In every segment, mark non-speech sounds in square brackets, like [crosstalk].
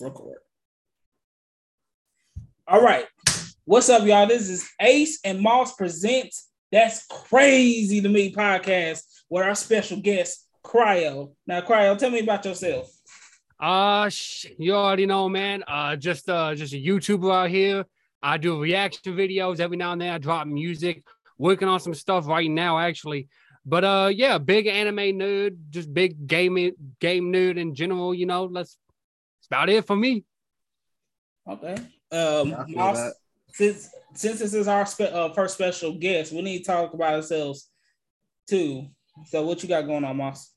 Record. All right. What's up, y'all? This is Ace and Moss Presents That's Crazy to Me podcast with our special guest, Cryo. Now, Cryo, tell me about yourself. Uh sh- you already know, man. Uh just uh just a YouTuber out here. I do reaction videos every now and then. I drop music, working on some stuff right now, actually. But uh yeah, big anime nerd, just big gaming game nerd in general, you know. Let's that's about it for me. Okay. Um Yeah, Moss, since since this is our spe- uh, first special guest, we need to talk about ourselves too. So what you got going on, Moss?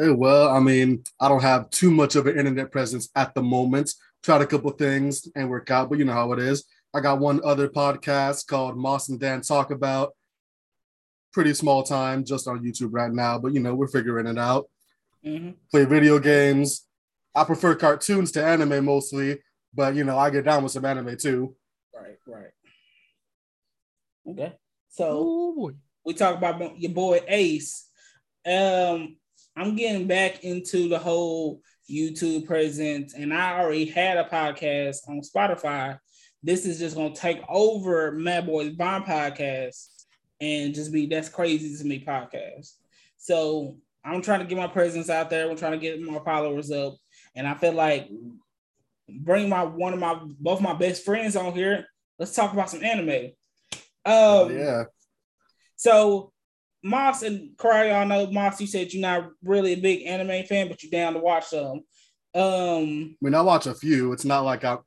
Eh, well, I mean, I don't have too much of an internet presence at the moment. Tried a couple things and work out, but you know how it is. I got one other podcast called Moss and Dan Talk About. Pretty small time, just on YouTube right now, but you know, we're figuring it out. Mm-hmm. Play video games. I prefer cartoons to anime mostly, but you know, I get down with some anime too. Right, right. Okay. So Oh boy. we talk about your boy Ace. Um, I'm getting back into the whole YouTube presence, and I already had a podcast on Spotify. This is just gonna take over Mad Boys Vaughn podcast and just be that's crazy to me podcast. So I'm trying to get my presence out there. I'm trying to get more followers up, and I feel like bring my one of my both my best friends on here. Let's talk about some anime. Um, yeah. so Moss and Cry, y'all know Moss. You said you're not really a big anime fan, but you're down to watch some. Um, I mean, I watch a few. It's not like I,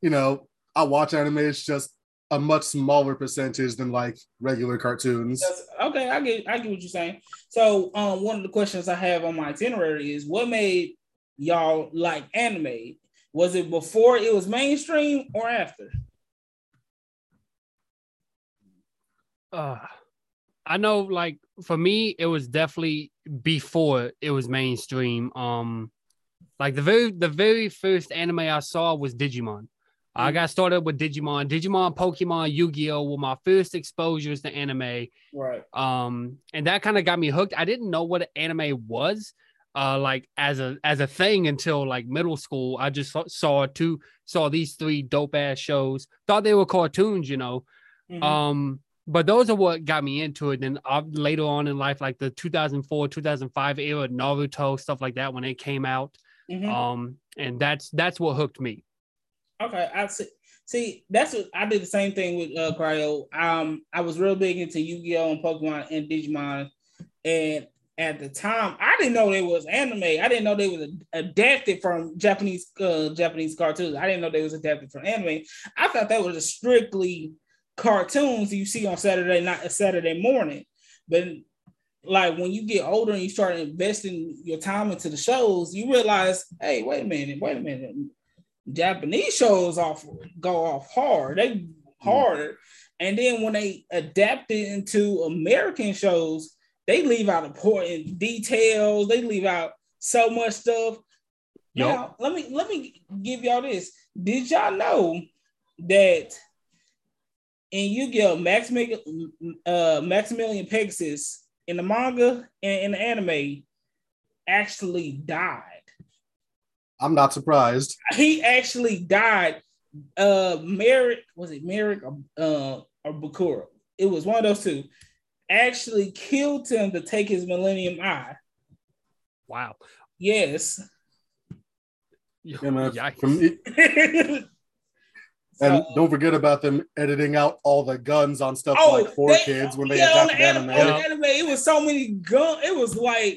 you know, I watch anime. It's just a much smaller percentage than like regular cartoons. okay, I get, I get what you're saying. So, um, one of the questions I have on my itinerary is, what made y'all like anime? Was it before it was mainstream or after? Uh I know like for me it was definitely before it was mainstream. Um like the very the very first anime I saw was Digimon. I Mm. got started with Digimon, Digimon, Pokemon, Yu-Gi-Oh were my first exposures to anime. Right. um and that kind of got me hooked i didn't know what anime was uh like as a as a thing until like middle school i just saw, saw two saw these three dope ass shows thought they were cartoons you know Mhm. um but those are what got me into it then uh, later on in life like the 2004 2005 era naruto stuff like that when it came out Mhm. um and that's that's what hooked me Okay, I see. See, that's what I did the same thing with uh Cryo. Um, I was real big into Yu-Gi-Oh and Pokemon and Digimon, and at the time, I didn't know they was anime. I didn't know they was adapted from Japanese uh, Japanese cartoons. I didn't know they was adapted from anime. I thought that was just strictly cartoons you see on Saturday night, Saturday morning. But like when you get older and you start investing your time into the shows, you realize, hey, wait a minute, wait a minute. Japanese shows off go off hard. They harder. And then when they adapt it into American shows, they leave out important details. They leave out so much stuff. Yup. Now, let me let me give y'all this. Did y'all know that in Yu-Gi-Oh, Maximilian, uh, Maximilian Pegasus in the manga and in the anime actually died? I'm not surprised. he actually died. Uh, Marik was it Marik or uh or Bakura? It was one of those two. Actually killed him to take his Millennium Eye. wow Yes. Yeah, man. Yikes. [laughs] And So- don't forget about them editing out all the guns on stuff oh, like four they- kids when they yeah, adapted the anime, anime. on the anime, it was so many gun. It was like,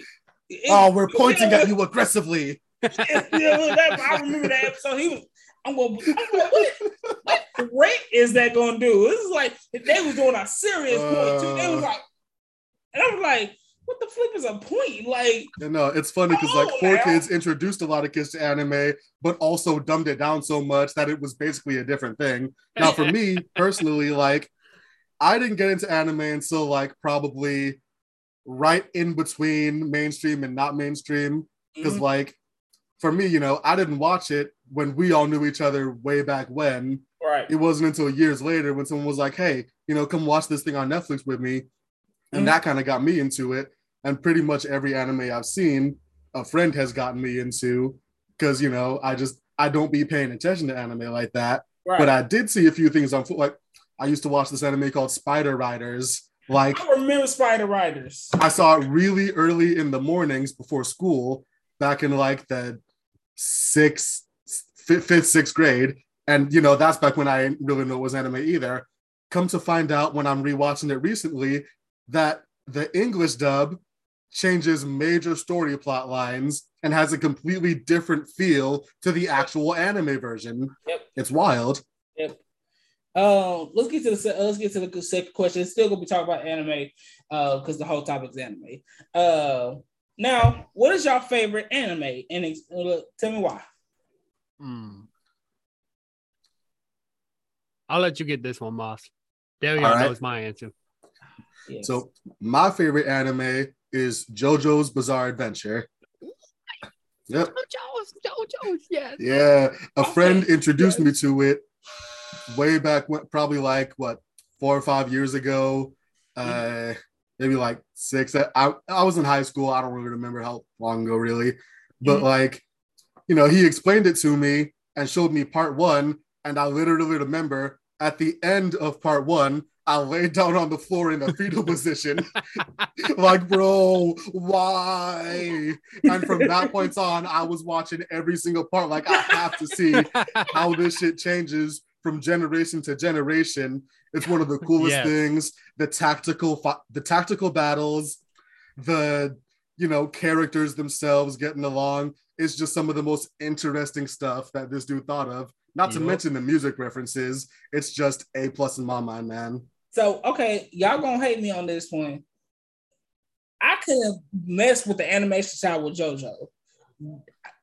it- Oh, we're pointing yeah, at you aggressively. [laughs] yeah, that- I remember that episode. He was. I'm going. I'm like, what, what is that going to do? This is like they was doing a serious point too. They was Uh. like, and I was like, what the flip is a point? Like, You know, it's funny because like 4Kids introduced a lot of kids to anime, but also dumbed it down so much that it was basically a different thing. Now, for me [laughs] personally, like I didn't get into anime until like probably right in between mainstream and not mainstream. Because mhm, like for me, you know, I didn't watch it when we all knew each other way back when. right, It wasn't until years later when someone was like, "Hey, you know, come watch this thing on Netflix with me," and Mhm. that kind of got me into it. And pretty much every anime I've seen, a friend has gotten me into. because you know I just I don't be paying attention to anime like that. Right. But I did see a few things on foot. Like I used to watch this anime called Spider Riders. Like I remember Spider Riders. I saw it really early in the mornings before school, back in like the sixth, fifth, sixth grade, and you know that's back when I didn't really know it was anime either. Come to find out when I'm rewatching it recently that the English dub changes major story plot lines and has a completely different feel to the actual anime version. Yep. It's wild. Yep. Um, let's get to the uh, let's get to the second question. It's still gonna be talking about anime, uh, because the whole topic is anime. Uh, now, what is your favorite anime? And uh, tell me why. Hmm. I'll let you get this one, Moss. There you go. right. knows my answer. Yes. So my favorite anime is JoJo's Bizarre Adventure. [laughs] Yep. JoJo's, JoJo's, yes. Yeah, a Okay, friend introduced yes. me to it way back when, probably like what four or five years ago, uh, maybe like six. I, I I was in high school. I don't really remember how long ago, really, but Mhm. like, you know, he explained it to me and showed me part one, and I literally remember at the end of part one. I laid down on the floor in a fetal [laughs] position. [laughs] like, bro, why? And from that point on, I was watching every single part. Like, I have to see how this shit changes from generation to generation. It's one of the coolest Yes. things. The tactical, fi- the tactical battles, the you know characters themselves getting along. It's just some of the most interesting stuff that this dude thought of. Not to Yup. mention the music references. It's just a plus in my mind, man. So okay, y'all gonna hate me on this one. I couldn't mess with the animation style with JoJo.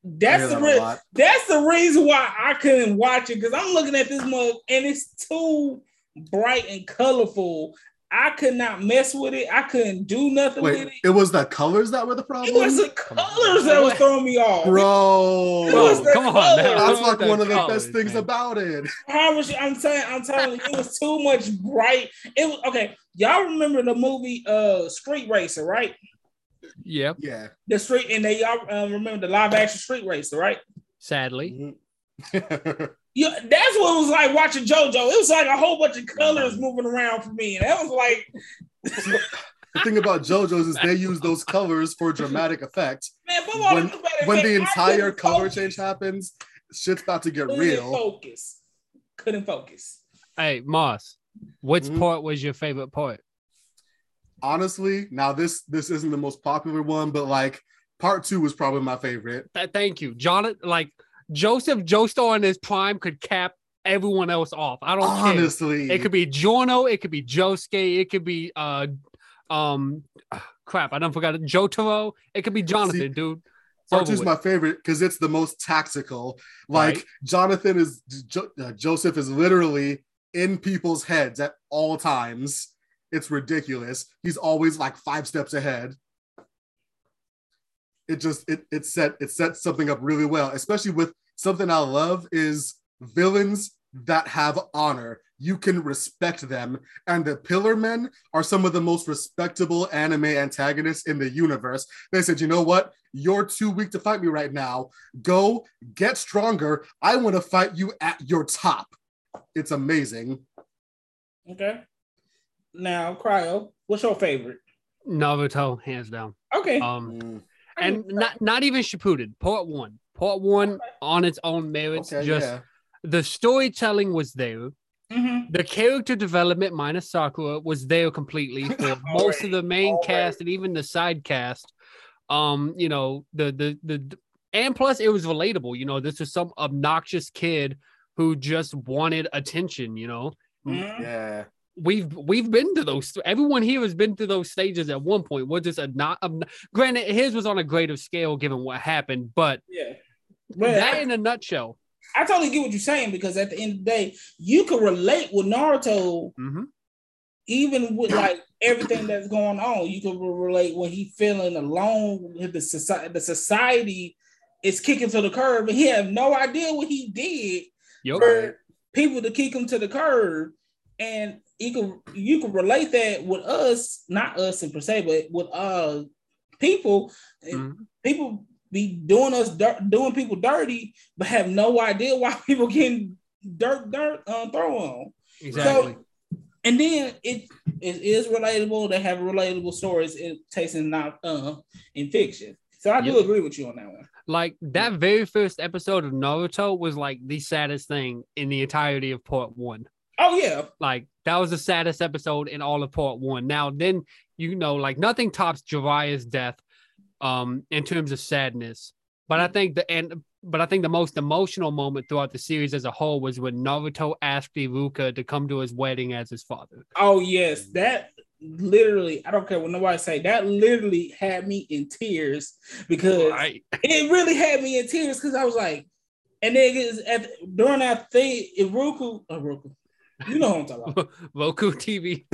That's the that a re- lot. that's the reason why I couldn't watch it because I'm looking at this mug and it's too bright and colorful. I could not mess with it. I couldn't do nothing with it. it was the colors that were the problem. It was the colors that was throwing me off. bro. It was the Come on, colors. now. That's What's like one of the colors, best things man? about it. [laughs] How was I'm saying? I'm telling you, it was too much bright. It was okay. Y'all remember the movie uh Speed Racer, right? Yep. Yeah. The street and they y'all uh, remember the live action Speed Racer, right? Sadly. [laughs] Yeah, that's what it was like watching JoJo. It was like a whole bunch of colors moving around for me, and that was like, the thing about JoJo's is they use those colors for dramatic effect. [laughs] man, but all When- the When the effect, I entire couldn't color focus. change happens, shit's about to get couldn't real. focus, couldn't focus. Hey, Moss, which Mhm. part was your favorite part? Honestly, now this this isn't the most popular one, but like part two was probably my favorite. Th- thank you. Jonathan, like Joseph Joestar in his prime could cap everyone else off. I don't care. Honestly, It could be Giorno, it could be Josuke, it could be uh um [sighs] crap, I don't forgot it. Jotaro, it could be Jonathan, See, dude. Part two's my favorite because it's the most tactical. Like Right. Jonathan is jo- uh, Joseph is literally in people's heads at all times. It's ridiculous. He's always like five steps ahead. It just it it set it sets something up really well, especially with something I love is villains that have honor. You can respect them, and the Pillar Men are some of the most respectable anime antagonists in the universe. They said, "You know what? You're too weak to fight me right now. Go get stronger. I want to fight you at your top." It's amazing. Okay. Now, Cryo, what's your favorite? Naruto, hands down. Okay. Um and not not even Shippuden, part one. Part one on its own merits. Okay, just yeah. the storytelling was there. Mhm. The character development minus Sakura was there completely [laughs] for most of the main Already. cast and even the side cast. Um, you know, the the the and plus it was relatable. You know, this was some obnoxious kid who just wanted attention. You know, Mhm. Yeah. We've we've been to those. Everyone here has been to those stages at one point. We're just a not. Um, granted, his was on a greater scale given what happened, but Yeah. That I, in a nutshell. I totally get what you're saying because at the end of the day, you can relate with Naruto Mhm. even with like everything that's going on, you can relate when he feeling alone. The society, the society is kicking to the curb, and he have no idea what he did Yep. for people to kick him to the curb. And you can you can relate that with us, not us in per se, but with uh people. Mhm. People be doing us dirt, doing people dirty, but have no idea why [laughs] people getting dirt dirt um, thrown on. Exactly. So, and then it it is relatable. They have relatable stories in tasting not uh in fiction. So I do Yep. agree with you on that one. like that very first episode of Naruto was like the saddest thing in the entirety of part one. Oh yeah, Like that was the saddest episode in all of part one. Now then, you know, like nothing tops Jiraiya's death, um, in terms of sadness. But I think the and but I think the most emotional moment throughout the series as a whole was when Naruto asked Iruka to come to his wedding as his father. oh yes, that literally. I don't care what nobody say. That literally had me in tears because Right. it really had me in tears because I was like, and then at during that thing, Iruku, Iruku, you know what I'm talking about. [laughs] Roku TV. [laughs]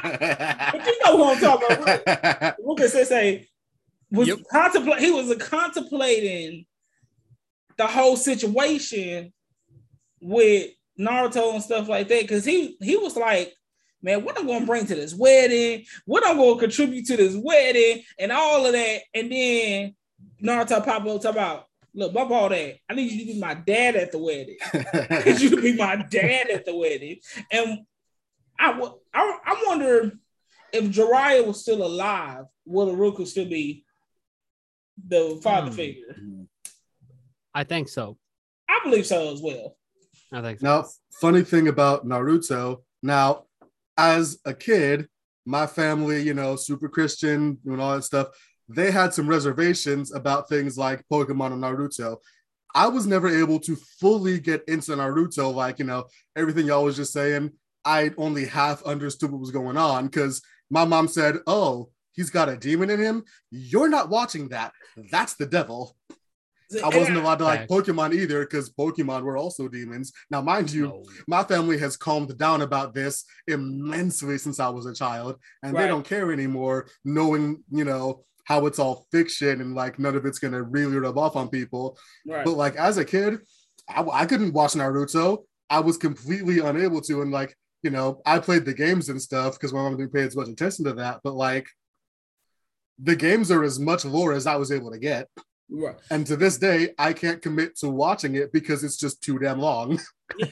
But you know who I'm talking about. Ruka [laughs] Sensei was Yep. contemplate. He was contemplating the whole situation with Naruto and stuff like that because he he was like, man, what I'm going to bring to this wedding, what I'm going to contribute to this wedding, and all of that. And then Naruto pop up talk about, look, bump all that. I need you to be my dad at the wedding. [laughs] I need you to be my dad at the wedding. And I, wa- I, I wonder if Jiraiya was still alive, will Iruka still be the father Hmm. figure? I think so. I believe so as well. I think so. Now, funny thing about Naruto. Now, as a kid, my family, you know, super Christian and all that stuff, they had some reservations about things like Pokemon and Naruto. I was never able to fully get into Naruto, like, you know, everything y'all was just saying. I only half understood what was going on because my mom said, Oh, he's got a demon in him. You're not watching that. That's the devil. I wasn't allowed to like Pokemon either because Pokemon were also demons. Now, mind you, No. my family has calmed down about this immensely since I was a child, and Right. they don't care anymore, knowing you know how it's all fiction and like none of it's gonna really rub off on people. Right. But like as a kid, I, I couldn't watch Naruto. I was completely unable to, and like you know, I played the games and stuff because my mom didn't pay as much attention to that. But like, the games are as much lore as I was able to get. right. And to this day, I can't commit to watching it because it's just too damn long.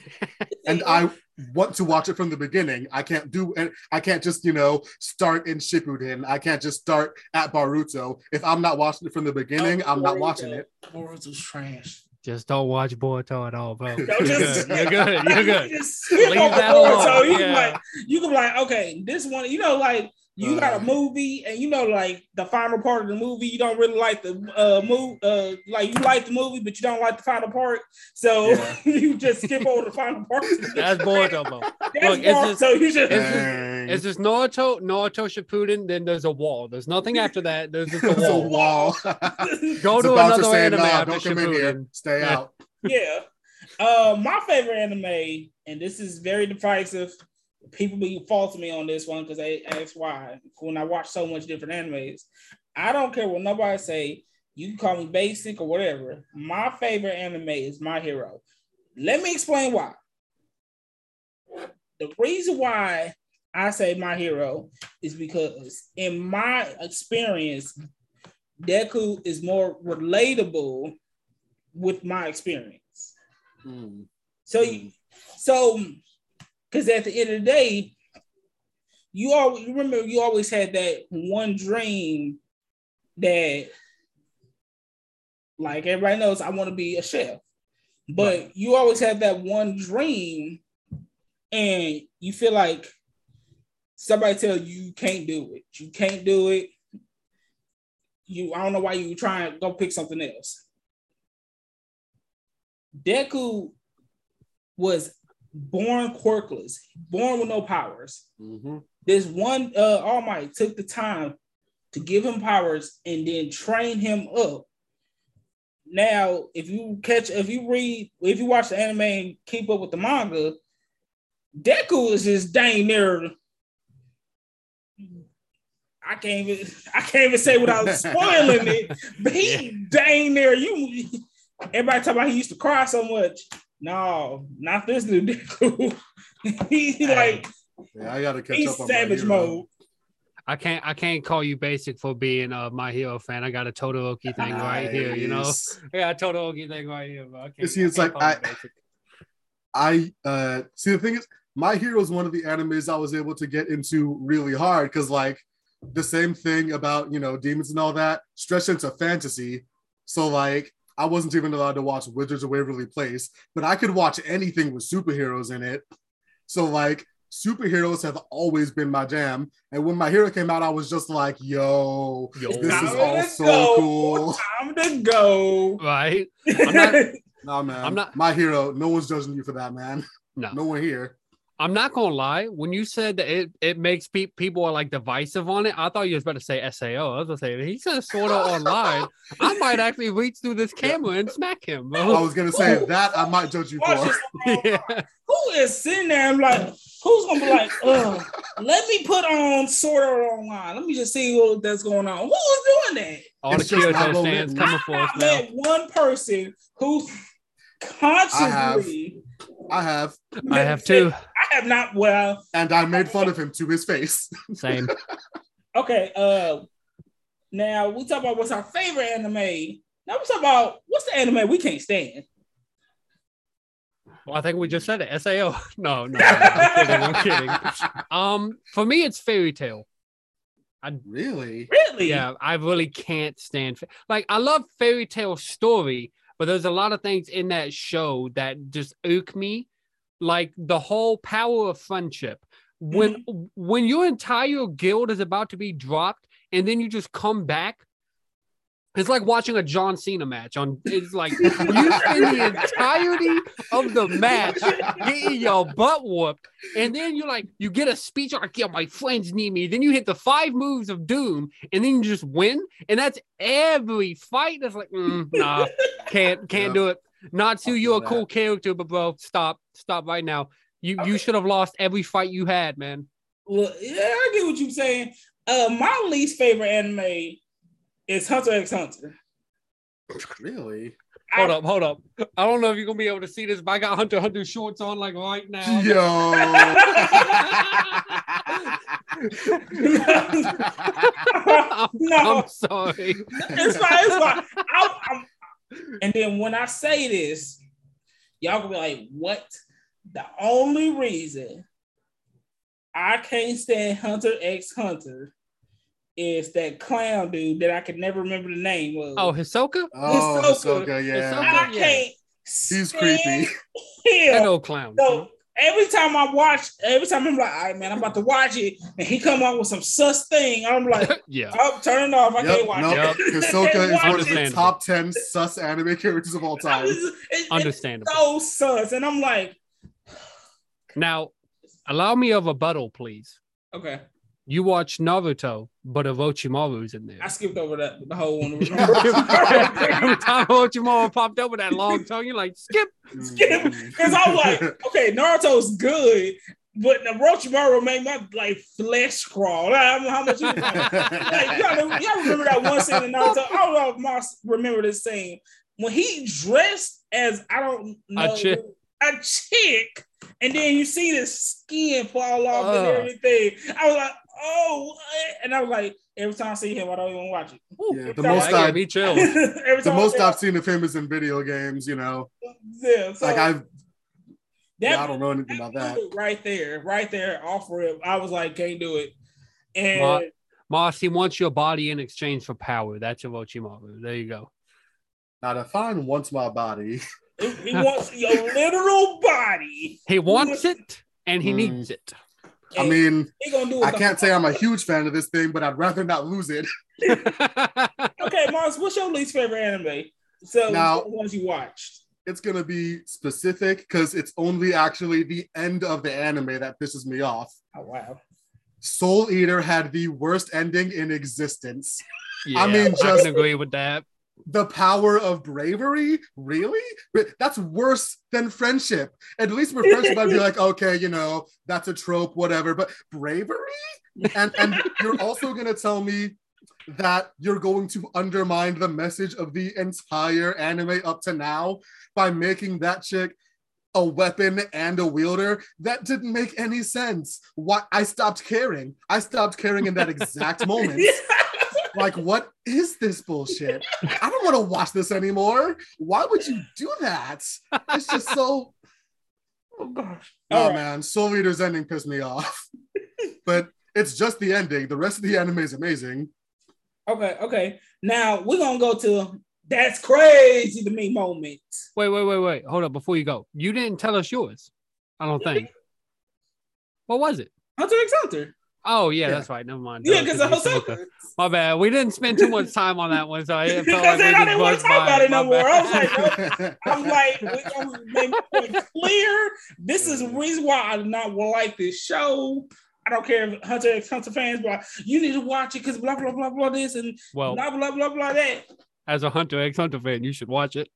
[laughs] and I want to watch it from the beginning. I can't do and I can't just, you know, start in Shippuden. I can't just start at Boruto. If I'm not watching it from the beginning, I'm not watching it. Boruto's trash. Just don't watch Boruto at all, bro. Don't You're good. You're good. You're [laughs] good. Just Leave that Boruto. alone. You Yeah. like you can be like, okay, this one, you know, like you got a Uh. movie and you know, like the final part of the movie, you don't really like the uh move uh like you like the movie, but you don't like the final part. So Yeah. [laughs] you just skip over the final part. That's Boruto, bro. [laughs] That's Look, it's just- so you just it's just- It's just Naruto, Naruto Shippuden, then there's a wall. There's nothing after that. There's just a [laughs] It's a wall. wall. Go It's to another saying, anime "Nah, after don't come in here. Shippuden. Stay Yeah. out. yeah. Uh, my favorite anime, and this is very divisive. People be faulting me on this one because they ask why. When I watch so much different animes, I don't care what nobody say. You can call me basic or whatever. My favorite anime is My Hero. Let me explain why. The reason why I say My Hero is because, in my experience, Deku is more relatable with my experience. Hmm. So, you, so, because at the end of the day, you all you remember you always had that one dream that, like everybody knows, I want to be a chef, but you always have that one dream, and you feel like somebody tell you you can't do it, you can't do it. You, I don't know why you trying to go pick something else. Deku was born quirkless, born with no powers. Mhm. This one uh All Might took the time to give him powers and then train him up. Now, if you catch, if you read, if you watch the anime and keep up with the manga, Deku is just dang near. I can't even, I can't even say without [laughs] spoiling it, but he dang near you. Everybody talk about he used to cry so much. No, not this new Deku. [laughs] he like Yeah, I gotta catch he's up on my savage hero. mode. I can't I can't call you basic for being a my hero fan. I got a Todoroki thing right here, you know. [laughs] Yeah, I got a Todoroki thing right here, bro. I can't, See, it's I can't like I- basic. I uh see the thing is My Hero is one of the animes I was able to get into really hard because like the same thing about you know demons and all that stretched into fantasy. So like I wasn't even allowed to watch Wizards of Waverly Place, but I could watch anything with superheroes in it. So like superheroes have always been my jam. And when My Hero came out, I was just like, yo, Yo. this is Time all so go. cool. Time to go. right. I'm not [laughs] Nah, man. I'm not- My Hero. No one's judging you for that, man. No. No one here. I'm not gonna lie. When you said that it, it makes pe- people are like divisive on it, I thought you was about to say Sao. I was gonna say he said Sword Art Online. I [laughs] might actually reach through this camera and smack him, I was gonna say [laughs] that I might judge you Watch for. [laughs] yeah. Who is sitting there I'm like, who's gonna be like, Ugh, let me put on Sword Art Online. Let me just see what that's going on. Who is doing that? All the It's just not Kyoto gonna stands coming for us I now. met one person who consciously I have, I have two. I have not well and I made fun of him to his face. [laughs] Same. okay uh now we talk about what's our favorite anime. Now we talk about what's the anime we can't stand. Well, I think we just said it. Sao. [laughs] No, no, [laughs] no, I'm kidding. I'm kidding. Um, for me, it's Fairy Tail. I really? Really? Yeah, I really can't stand. fa- Like, I love Fairy Tail story, but there's a lot of things in that show that just irk me. Like the whole power of friendship. When when your entire guild is about to be dropped, and then you just come back. It's like watching a John Cena match on. It's like you spend the entirety of the match getting your butt whooped, and then you're like, you get a speech like, "Yeah, my friends need me." Then you hit the five moves of doom, and then you just win, and that's every fight. That's like, mm, nah, can't can't Yeah. do it. Not I to you're a feel cool character, but bro, stop, stop right now. You you should have lost every fight you had, man. Well, yeah, I get what you're saying. Uh, my least favorite anime is Hunter x Hunter. Really? Hold I- up, hold up. I don't know if you're gonna be able to see this, but I got Hunter x Hunter shorts on like right now. I'm, [laughs] [laughs] No. I'm sorry. it's fine. It's fine. I, I'm- and then when I say this, y'all gonna be like, "What?" The only reason I can't stand Hunter x Hunter is that clown dude that I can never remember the name of. Oh, Hisoka? oh, Hisoka, so Ahsoka, yeah. Ahsoka. I yeah. can't. He's stand creepy. That Him. old clown. So every time I watch, every time I'm like, all right, man, I'm about to watch it, and he come out with some sus thing, I'm like, [laughs] yeah. oh, turn it off. I Yep, can't watch no, it. Yep. Hisoka is one of the top 10 sus anime characters of all time. [laughs] was- it- it's Understandable. so sus, and I'm like, Now, allow me a rebuttal, please. okay, You watch Naruto, but Orochimaru's in there. I skipped over that the whole one. Every [laughs] time [laughs] Orochimaru popped up with that long tongue, you're like, skip. Skip. Because I'm like, okay, Naruto's good, but the Orochimaru made my like flesh crawl. I don't know how much you like, y'all, y'all remember that one scene in Naruto? I don't know if Moss remember this scene when he dressed as I don't know a chick. a chick, and then you see the skin fall off and everything. I was like, oh, and I was like, every time I see him, I don't even watch it. Yeah, the most I I- get me chill. [laughs] every The time I most I've seen of him is in video games, you know. yeah, so Like I've that yeah, I don't know anything about that. Right there, right there, off rip. I was like, can't do it. And Ma- Moss, he wants your body in exchange for power. That's Orochimaru. There you go. Now define once my body. he he wants your [laughs] literal body. He wants it and he Mm. needs it. I mean, he gonna do. I can't say I'm a huge fan of this thing, but I'd rather not lose it. [laughs] Okay, Moss, what's your least favorite anime? So Now- the ones you watched. It's gonna be specific because it's only actually the end of the anime that pisses me off. Oh wow. Soul Eater had the worst ending in existence. yeah, mean, I just- can agree with that. The power of bravery? Really? But That's worse than friendship. At least with friendship, I'd be like, [laughs] okay, you know, that's a trope, whatever. But bravery? And and you're also gonna tell me that you're going to undermine the message of the entire anime up to now by making that chick a weapon and a wielder. That didn't make any sense. Why I stopped caring. I stopped caring in that exact [laughs] moment. Like, what is this bullshit? I don't want to watch this anymore. Why would you do that? It's just so. [laughs] Oh gosh. Oh All right. man, Soul Eater's ending pissed me off. but it's just the ending. The rest of the anime is amazing. Okay, okay. Now we're gonna go to that's crazy to me moment. Wait, wait, wait, wait. Hold up before you go. You didn't tell us yours. I don't think. What was it? Hunter x Hunter. Oh yeah, Yeah. that's right. Never mind. Yeah, because was of Ahsoka. Ahsoka. My bad. We didn't spend too much time on that one, so I felt like we I didn't want to talk about it My no more. I was like, nope. I'm like, I'm make it clear. This is the reason why I do not like this show. I don't care if Hunter x Hunter fans, but you need to watch it because blah blah blah blah this and well, blah blah blah blah that. as a Hunter x Hunter fan, you should watch it.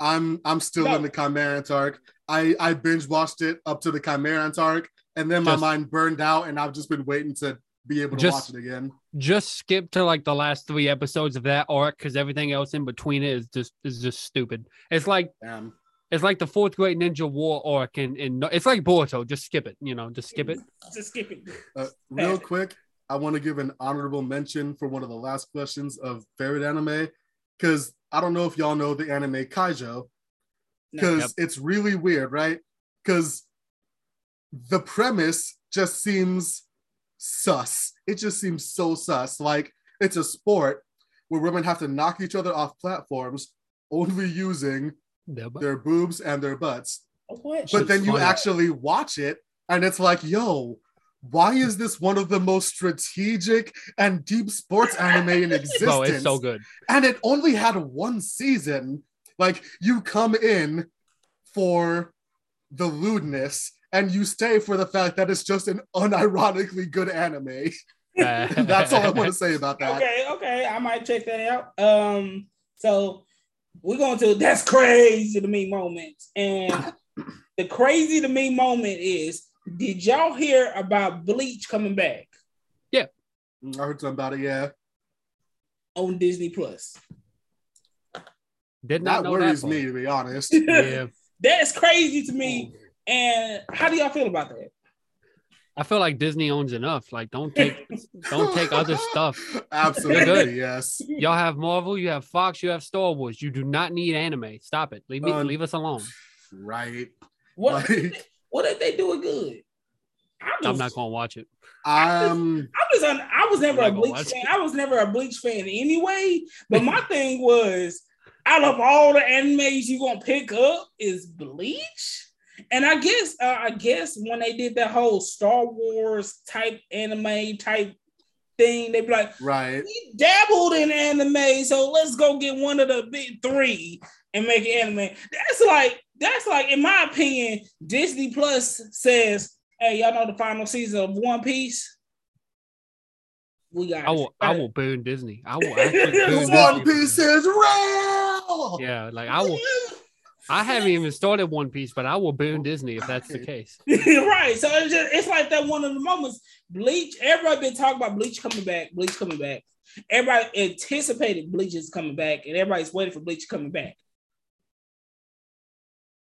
I'm I'm still No. in the Chimera Ant arc. I I binge watched it up to the Chimera Ant arc, and then my Just- mind burned out, and I've just been waiting to be able to Just- watch it again. Just skip to like the last three episodes of that arc because everything else in between it is just is just stupid. It's like Damn. it's like the fourth great ninja war arc, and and it's like Boruto. Just skip it. You know, just skip it. [laughs] Just skip it. Uh, real quick, I want to give an honorable mention for one of the last questions of favorite anime, because I don't know if y'all know the anime Keijo, because Yep. it's really weird, right? Because the premise just seems sus. It just seems so sus. Like it's a sport where women have to knock each other off platforms only using Yeah, but- their boobs and their butts. What? But then you funny. actually watch it and it's like, yo, why is this one of the most strategic and deep sports anime in existence? [laughs] Bro, it's so good. And it only had one season. Like you come in for the lewdness and you stay for the fact that it's just an unironically good anime. [laughs] That's all I want to say about that. Okay, okay, I might check that out. Um, so we're going to that's crazy to me moments, and [coughs] the crazy to me moment is: Did y'all hear about Bleach coming back Yeah, I heard something about it, yeah. on Disney Plus? Did not That know worries that me, to be honest. [laughs] Yeah, [laughs] That's crazy to me. And how do y'all feel about that? I feel like Disney owns enough. Like, don't take [laughs] don't take other stuff. Absolutely, good. yes. Y'all have Marvel, you have Fox, you have Star Wars. You do not need anime. Stop it. Leave me, Um, leave us alone. Right. What Like- what if they do it good? I'm, I'm not gonna watch it. Um, I was un, I was never a Bleach watch fan. I was never a Bleach fan anyway. But my thing was, out of all the animes you gonna pick up is Bleach. And I guess uh, I guess when they did that whole Star Wars type anime type thing, they'd be like, right. we dabbled in anime, so let's go get one of the big three and make an anime. That's like that's like, in my opinion, Disney Plus says, "Hey, y'all know the final season of One Piece? We got I it. will I will burn Disney. I will actually [laughs] burn One Disney. Piece is real. Yeah, like I will I haven't even started One Piece, but I will burn Disney if that's the case. [laughs] right. So it's just it's like that one of the moments. Bleach. Everybody been talking about Bleach coming back. Bleach coming back. Everybody anticipated Bleach is coming back, and everybody's waiting for Bleach coming back.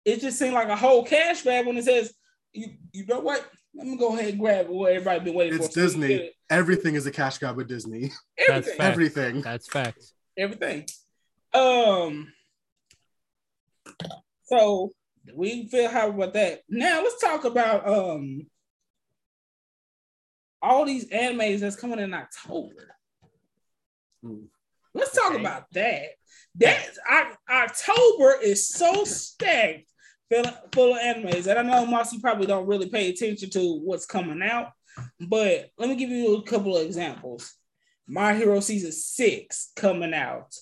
It just seemed like a whole cash grab when it says, "You, you know what? Let me go ahead and grab what everybody been waiting It's for." So we can Disney. get it. Everything is a cash grab with Disney. That's Everything. fact. Everything. That's facts. everything. Um. So we feel how about that. Now let's talk about um all these animes that's coming in October. Hmm. Let's talk Okay. about that. That October is so stacked full, full of animes. And I know Mossy probably don't really pay attention to what's coming out, but let me give you a couple of examples. My Hero season six coming out.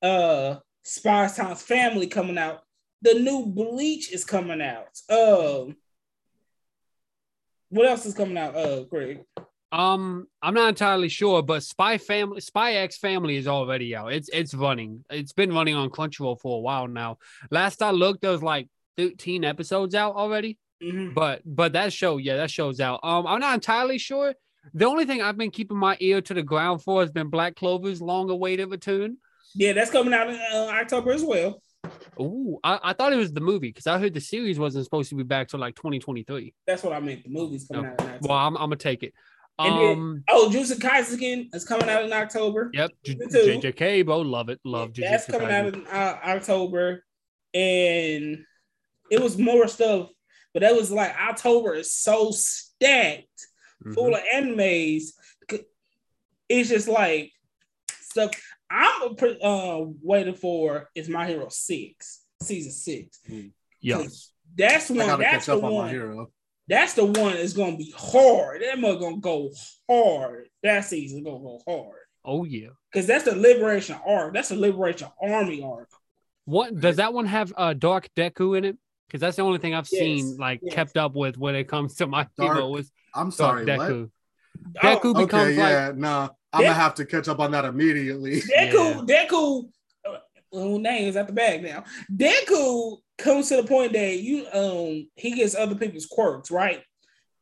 Uh Spy Times Family coming out. The new Bleach is coming out. Um what else is coming out, uh Greg? Um, I'm not entirely sure, but Spy Family, Spy X Family is already out. It's it's running. It's been running on Crunchyroll for a while now. Last I looked, there was like 13 episodes out already. Mhm. But but that show, yeah, that show's out. Um, I'm not entirely sure. The only thing I've been keeping my ear to the ground for has been Black Clover's long-awaited return. Yeah, that's coming out in uh, October as well. Ooh, I, I thought it was the movie because I heard the series wasn't supposed to be back till like 2023. That's what I meant. The movie's coming No. out in October. Well, I'm, I'm gonna take it. And then- Um, oh, Jujutsu Kaisen is coming out in October. yep, J- Me too. JJK, bro, love it, love That's Jujutsu coming out in uh, October, and it was more stuff, but that was like October is so stacked Mhm. full of animes. It's just like stuff. I'm uh, waiting for is My Hero Six season six. Yeah, 'Cause That's one. That's the up on one. That's the one that's gonna be hard. That mug gonna go hard. That season gonna go hard oh yeah. because that's the liberation arc. That's the liberation army arc. What does that one have? Uh, Dark Deku in it? Because that's the only thing I've Yes, seen like yes. kept up with when it comes to my Dark hero was I'm Dark sorry, what? Deku. Oh, Deku becomes Okay, like yeah, nah. I'm Deku- gonna have to catch up on that immediately. [laughs] Deku, Deku, uh, well, name is at the bag now. Deku comes to the point that you um he gets other people's quirks, right?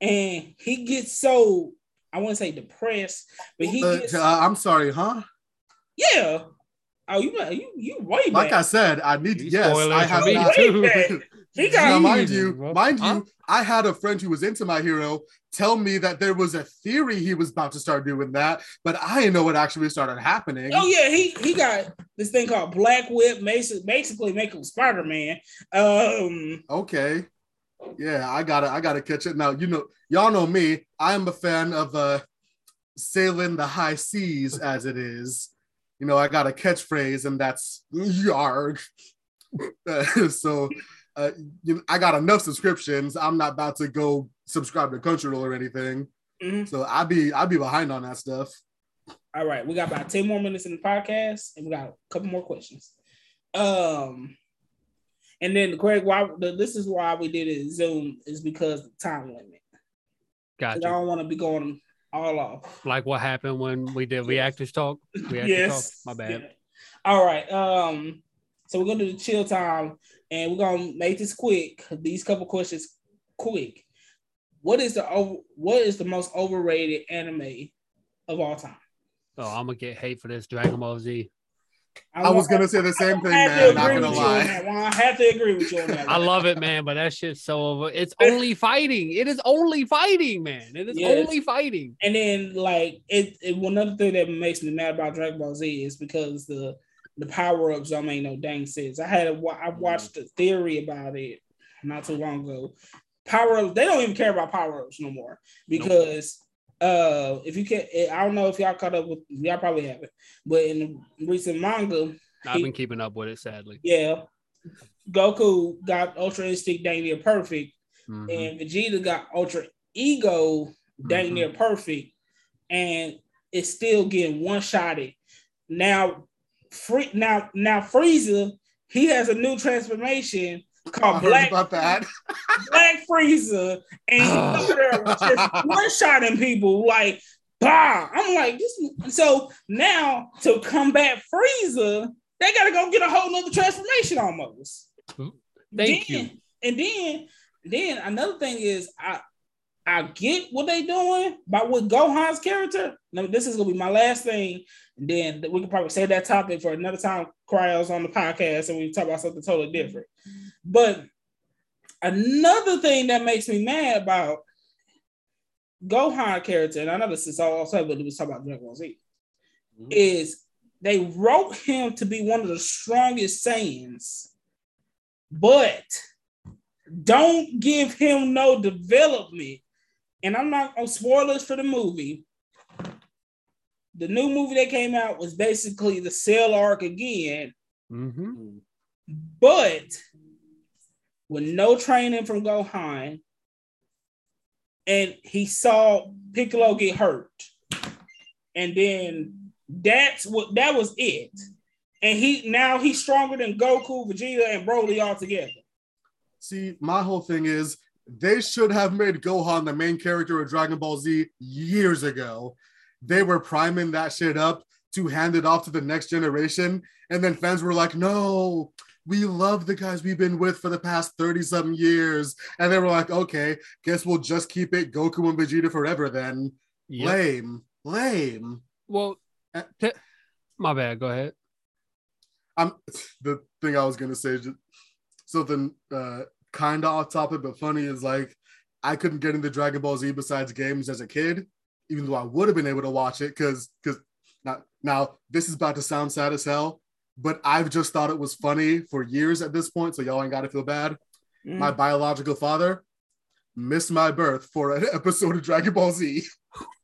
And he gets so I want to say depressed, but he Uh, gets uh, I'm sorry, huh? yeah. Oh, you you you way back. Like I said, I need You yes, spoiling I have me not. too. Way back. He [laughs] Now, got mind Jesus, you, bro. mind Huh? you, I had a friend who was into my hero tell me that there was a theory he was about to start doing that, but I didn't know what actually started happening. Oh yeah, he he got this thing called Black Whip, basically basically make him Spider Man. Um, Okay. Yeah, I gotta I gotta catch it. Now, you know, y'all know me. I am a fan of uh sailing the high seas as it is. You know, I got a catchphrase, and that's yarg. [laughs] So uh, you I got enough subscriptions. I'm not about to go subscribe to Crunchyroll or anything. mhm. So I be I be behind on that stuff. all right, we got about ten more minutes in the podcast, and we got a couple more questions. Um, and then Craig, why the, this is why we did it Zoom is because of the time limit. Gotcha. I don't want to be going all off. Like what happened when we did Yes. reactors talk. Reactor yes, talk. My bad. Yeah. All right. Um, so we're gonna do the chill time, and we're gonna make this quick. These couple questions quick. What is the over, what is the most overrated anime of all time? Oh, I'm gonna get hate for this Dragon Ball Z. I was gonna say the same thing, I have to man. Not gonna with you on lie. that one. I have to agree with you on that. I love it, man, but that shit's so over. It's only fighting. It is only fighting, man. It is Yes. only fighting. And then like it, it one other thing that makes me mad about Dragon Ball Z is because the the power ups don't make no dang sense. I had a, wa- watched a theory about it not too long ago. Power ups they don't even care about power ups no more because uh if you can I don't know if y'all caught up with y'all probably haven't, but in the recent manga, I've been keeping up with it, sadly. yeah, Goku got Ultra Instinct dang near perfect, Mhm. and Vegeta got Ultra Ego dang Mhm. near perfect, and it's still getting one shotted. Now, free now now Frieza, he has a new transformation called heard Black about that. [laughs] Black Frieza, and he's over there just one shotting people like bah. I'm like this. So now to combat Frieza, they gotta go get a whole nother transformation almost. Thank Then- you. And then, then another thing is, I I get what they doing, but with Gohan's character, now this is gonna be my last thing, and then we can probably save that topic for another time. Cryos on the podcast, and we talk about something totally different. But another thing that makes me mad about Gohan character, and I know this is all said, but we was talking about Dragon Ball Z, Mhm. is they wrote him to be one of the strongest Saiyans, but don't give him no development. And I'm not on spoilers for the movie. The new movie that came out was basically the Cell arc again, Mhm. but with no training from Gohan, and he saw Piccolo get hurt, and then that's what that was it. And he now he's stronger than Goku, Vegeta, and Broly all together. See, my whole thing is they should have made Gohan the main character of Dragon Ball Z years ago. They were priming that shit up to hand it off to the next generation. And then fans were like, no, we love the guys we've been with for the past 30 something years. And they were like, okay, guess we'll just keep it Goku and Vegeta forever then. Yep. Lame, lame. Well, Uh, t- my bad. Go ahead. I'm [laughs] the thing I was gonna say is just something uh kind of off topic but funny is like I couldn't get into Dragon Ball Z besides games as a kid, even though I would have been able to watch it because because now now this is about to sound sad as hell, but I've just thought it was funny for years at this point, so y'all ain't gotta feel bad. Mm. My biological father missed my birth for an [laughs] episode of Dragon Ball Z.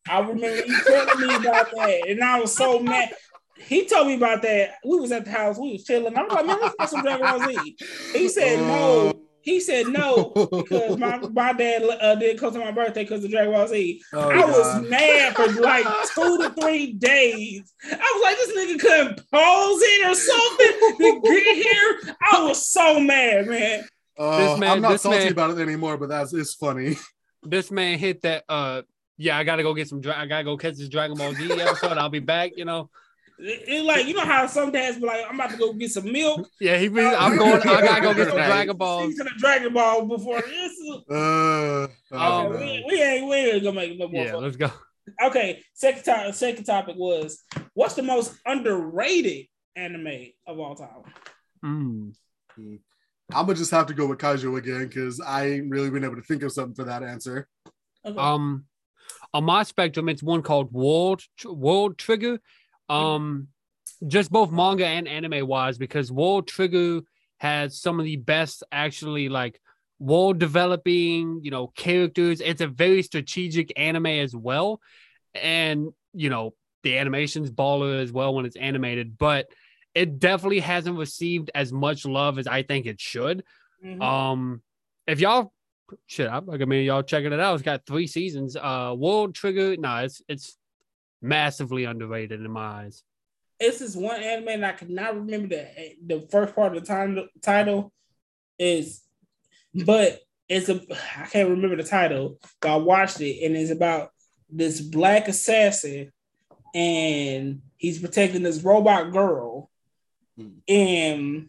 I remember you telling me about that, and I was so mad. He told me about that. We was at the house, we was chilling. I'm like, man, let's get some Dragon Ball Z. He said no. He said no because my, [laughs] my dad uh, did come to my birthday because of Dragon Ball Z. Oh, I was mad for like two to three days. I was like, this nigga couldn't pause it or something to get here. I was so mad, man. Uh, This man- I'm not this salty man- about it anymore, but that's it's funny. This man hit that. Uh, yeah, I gotta go get some. Dra- I gotta go catch this Dragon Ball Z episode. I'll be back. You know. It, it like you know how some dads be like, I'm about to go get some milk. [laughs] Yeah, he. Be, I'm going. I gotta go get some Right. Dragon Balls. Season of Dragon Ball before this. [laughs] Uh, oh, Um, okay, we, we ain't we ain't gonna make no more. Yeah, fun. let's go. Okay, second topic. Second topic was what's the most underrated anime of all time? Mm. I'm gonna just have to go with Keijo again because I ain't really been able to think of something for that answer. Okay. Um, on my spectrum, it's one called World World Trigger. Um, just both manga and anime wise, because World Trigger has some of the best actually like world developing, you know, characters. It's a very strategic anime as well, and you know the animation's baller as well when it's animated, but it definitely hasn't received as much love as I think it should. Mhm. Um, if y'all shit, I recommend y'all checking it out. It's got three seasons. Uh, World Trigger, no, it's it's massively underrated in my eyes. it's this one anime and I cannot remember the the first part of the time, title is, but it's a I can't remember the title, but I watched it and it's about this black assassin and he's protecting this robot girl Hmm. and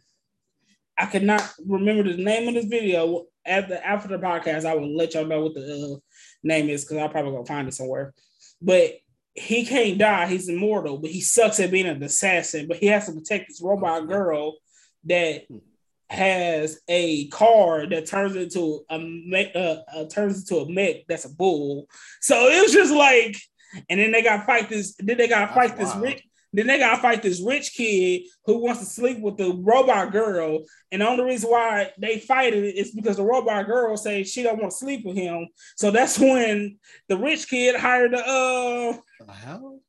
I cannot remember the name of this video. After after the podcast, I will let y'all know what the uh, name is because I'll probably go find it somewhere. But he can't die; he's immortal. But he sucks at being an assassin. But he has to protect this robot girl that has a car that turns into a mech, uh, uh, turns into a mech that's a bull. So it was just like, and then they got fight this. Then they got to That's fight this rich. Then they gotta fight this rich kid who wants to sleep with the robot girl. And the only reason why they fight it is because the robot girl says she don't want to sleep with him. So that's when the rich kid hired the uh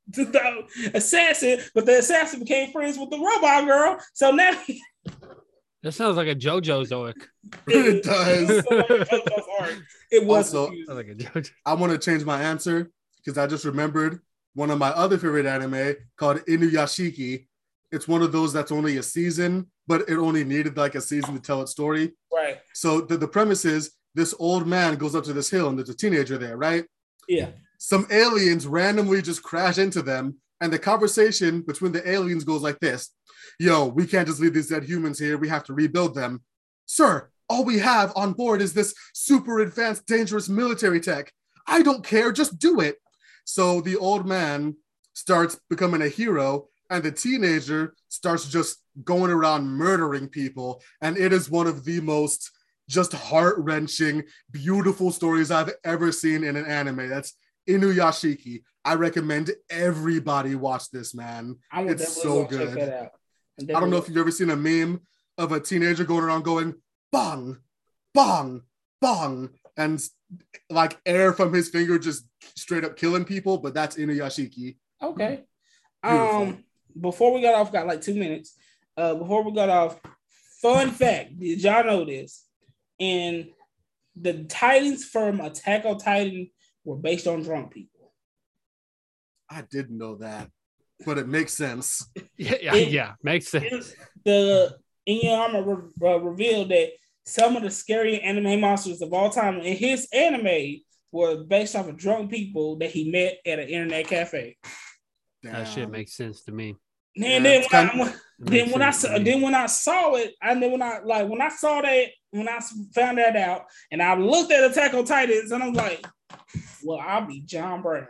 The the, [laughs] the assassin, but the assassin became friends with the robot girl. So now [laughs] That sounds like a JoJo's [laughs] arc. It does. it was Also- like a JoJo. I want to change my answer because I just remembered one of my other favorite anime called Inuyashiki. It's one of those that's only a season, but it only needed like a season to tell its story. right. So the, the premise is this old man goes up to this hill and there's a teenager there, right? Yeah. Some aliens randomly just crash into them, and the conversation between the aliens goes like this Yo, we can't just leave these dead humans here. We have to rebuild them. Sir, all we have on board is this super advanced, dangerous military tech. I don't care, just do it. So the old man starts becoming a hero, and the teenager starts just going around murdering people. And it is one of the most just heart wrenching, beautiful stories I've ever seen in an anime. That's Inuyashiki. I recommend everybody watch this, man. I It's so good. I don't know if you've ever seen a meme of a teenager going around going bong, bong, bong, and like air from his finger just straight up killing people, but that's Inuyashiki. Okay. Beautiful. Um, before we got off, got like two minutes. Uh, before we got off, fun fact: Did y'all know this? And the Titans from Attack on Titan were based on drunk people. I didn't know that, but it makes sense. [laughs] Yeah, yeah, It- yeah. Makes sense. The Isayama re- uh, revealed that some of the scary anime monsters of all time in his anime were based off of drunk people that he met at an internet cafe. That shit Damn. makes sense to me. And Yeah, then when I, kinda- when- It then when I sense to saw me. then when I saw it, and then when I like when I saw that when I found that out, and I looked at Attack on Titans, and I'm like, well, I'll be John Brown.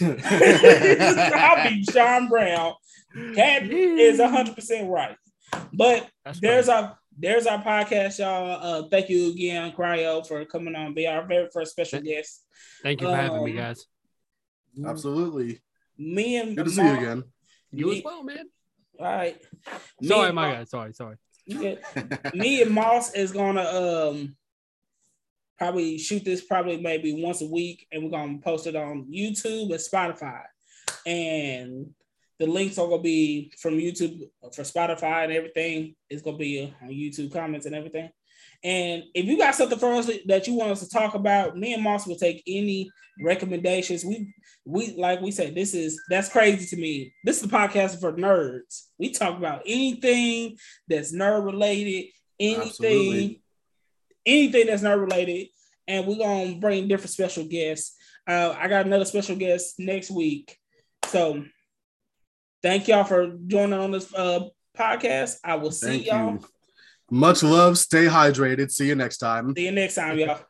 [laughs] I'll be John Brown. Cat is hundred percent right. But That's there's crazy. our there's our podcast, y'all. Uh, thank you again, Cryo, for coming on, be our very first special guest. Thank you for having me, um, guys. Absolutely. Me and Good to see you again. You me- as well, man. All right. Me Sorry, my Mark- guy. Sorry, sorry. you [laughs] good. me and Moss is gonna um probably shoot this probably maybe once a week, and we're gonna post it on YouTube and Spotify. And the links are gonna be from YouTube for Spotify and everything. It's gonna be on YouTube comments and everything. And if you got something for us that you want us to talk about, me and Moss will take any recommendations. We we like we said, this is that's crazy to me. This is a podcast for nerds. We talk about anything that's nerd related, anything, Absolutely. anything that's nerd related, and we're gonna bring different special guests. Uh, I got another special guest next week, so thank y'all for joining on this uh, podcast. I will see Thank y'all. you. Much love. Stay hydrated. See you next time. See you next time, y'all.